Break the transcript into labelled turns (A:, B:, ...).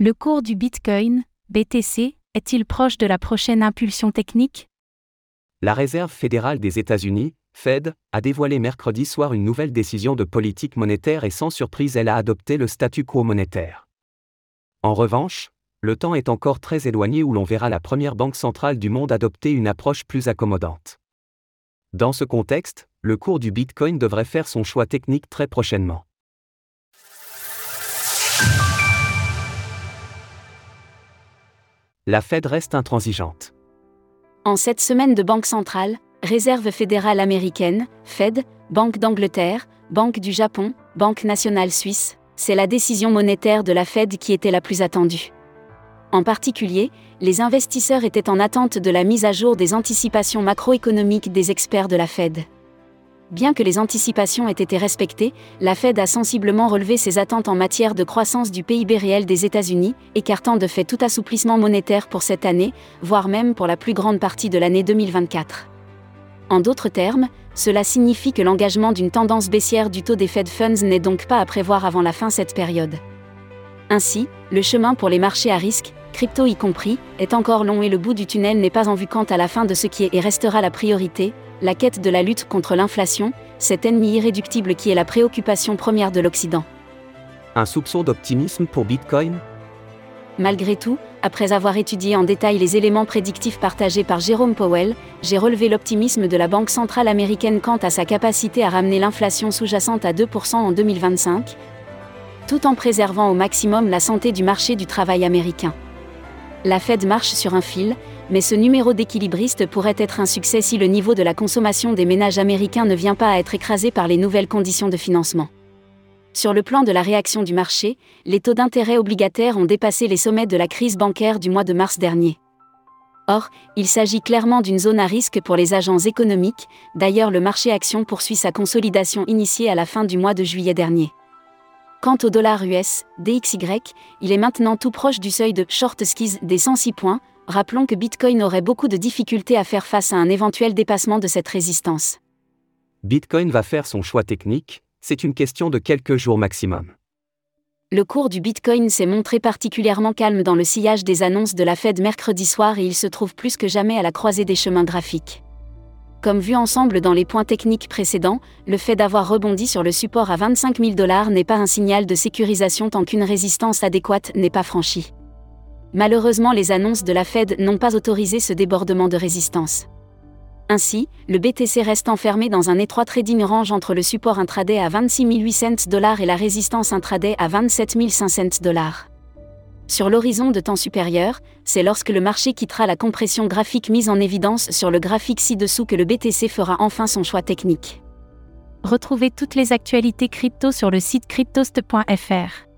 A: Le cours du Bitcoin, BTC, est-il proche de la prochaine impulsion technique?
B: La Réserve fédérale des États-Unis, Fed, a dévoilé mercredi soir une nouvelle décision de politique monétaire et sans surprise elle a adopté le statu quo monétaire. En revanche, le temps est encore très éloigné où l'on verra la première banque centrale du monde adopter une approche plus accommodante. Dans ce contexte, le cours du Bitcoin devrait faire son choix technique très prochainement. La Fed reste intransigeante.
C: En cette semaine de Banque centrale, Réserve fédérale américaine, Fed, Banque d'Angleterre, Banque du Japon, Banque nationale suisse, c'est la décision monétaire de la Fed qui était la plus attendue. En particulier, les investisseurs étaient en attente de la mise à jour des anticipations macroéconomiques des experts de la Fed. Bien que les anticipations aient été respectées, la Fed a sensiblement relevé ses attentes en matière de croissance du PIB réel des États-Unis, écartant de fait tout assouplissement monétaire pour cette année, voire même pour la plus grande partie de l'année 2024. En d'autres termes, cela signifie que l'engagement d'une tendance baissière du taux des Fed Funds n'est donc pas à prévoir avant la fin de cette période. Ainsi, le chemin pour les marchés à risque, crypto y compris, est encore long et le bout du tunnel n'est pas en vue quant à la fin de ce qui est et restera la priorité, la quête de la lutte contre l'inflation, cet ennemi irréductible qui est la préoccupation première de l'Occident.
B: Un soupçon d'optimisme pour Bitcoin?
C: Malgré tout, après avoir étudié en détail les éléments prédictifs partagés par Jérôme Powell, j'ai relevé l'optimisme de la Banque centrale américaine quant à sa capacité à ramener l'inflation sous-jacente à 2% en 2025, tout en préservant au maximum la santé du marché du travail américain. La Fed marche sur un fil, mais ce numéro d'équilibriste pourrait être un succès si le niveau de la consommation des ménages américains ne vient pas à être écrasé par les nouvelles conditions de financement. Sur le plan de la réaction du marché, les taux d'intérêt obligataires ont dépassé les sommets de la crise bancaire du mois de mars dernier. Or, il s'agit clairement d'une zone à risque pour les agents économiques, d'ailleurs le marché action poursuit sa consolidation initiée à la fin du mois de juillet dernier. Quant au dollar US, DXY, il est maintenant tout proche du seuil de short skis des 106 points, rappelons que Bitcoin aurait beaucoup de difficultés à faire face à un éventuel dépassement de cette résistance.
B: Bitcoin va faire son choix technique, c'est une question de quelques jours maximum.
C: Le cours du Bitcoin s'est montré particulièrement calme dans le sillage des annonces de la Fed mercredi soir et il se trouve plus que jamais à la croisée des chemins graphiques. Comme vu ensemble dans les points techniques précédents, le fait d'avoir rebondi sur le support à 25 000 dollars n'est pas un signal de sécurisation tant qu'une résistance adéquate n'est pas franchie. Malheureusement, les annonces de la Fed n'ont pas autorisé ce débordement de résistance. Ainsi, le BTC reste enfermé dans un étroit trading range entre le support intraday à 26 800 dollars et la résistance intraday à 27 500 dollars. Sur l'horizon de temps supérieur, c'est lorsque le marché quittera la compression graphique mise en évidence sur le graphique ci-dessous que le BTC fera enfin son choix technique.
A: Retrouvez toutes les actualités crypto sur le site cryptost.fr.